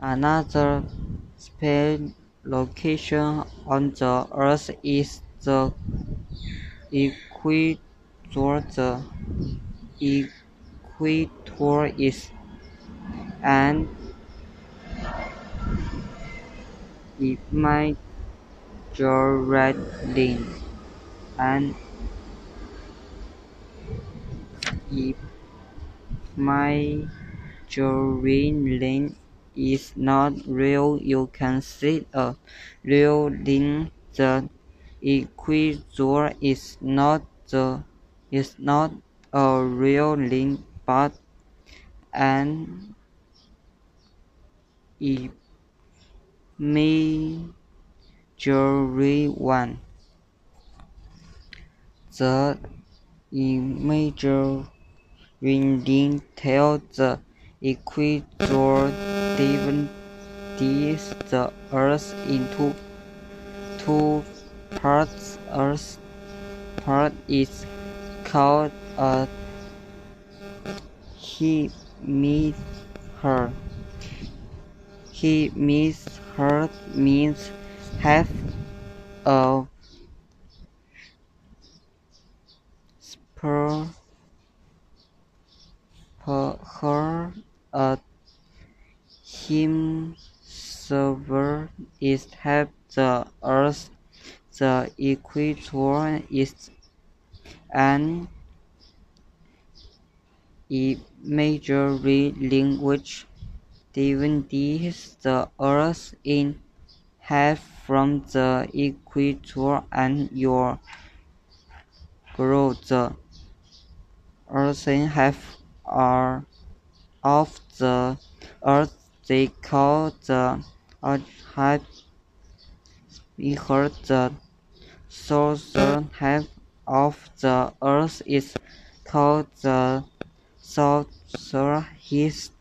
Another special location on the Earth is the equator. The equator is an imaginary line. An imaginary is not real. You can see a real line. The equator is not the is not a real line but an imaginary one. The imaginary line tells the equator divides the Earth into two parts. Earth part is called a hemisphere. Hemisphere means half a sphere. A hemisphere is half the Earth. The equator is an imaginary which divides the Earth in half from the equator and your globe. The eastern half are of the Earth they call the hemisphere. The southern half of the Earth is called the southern hemisphere.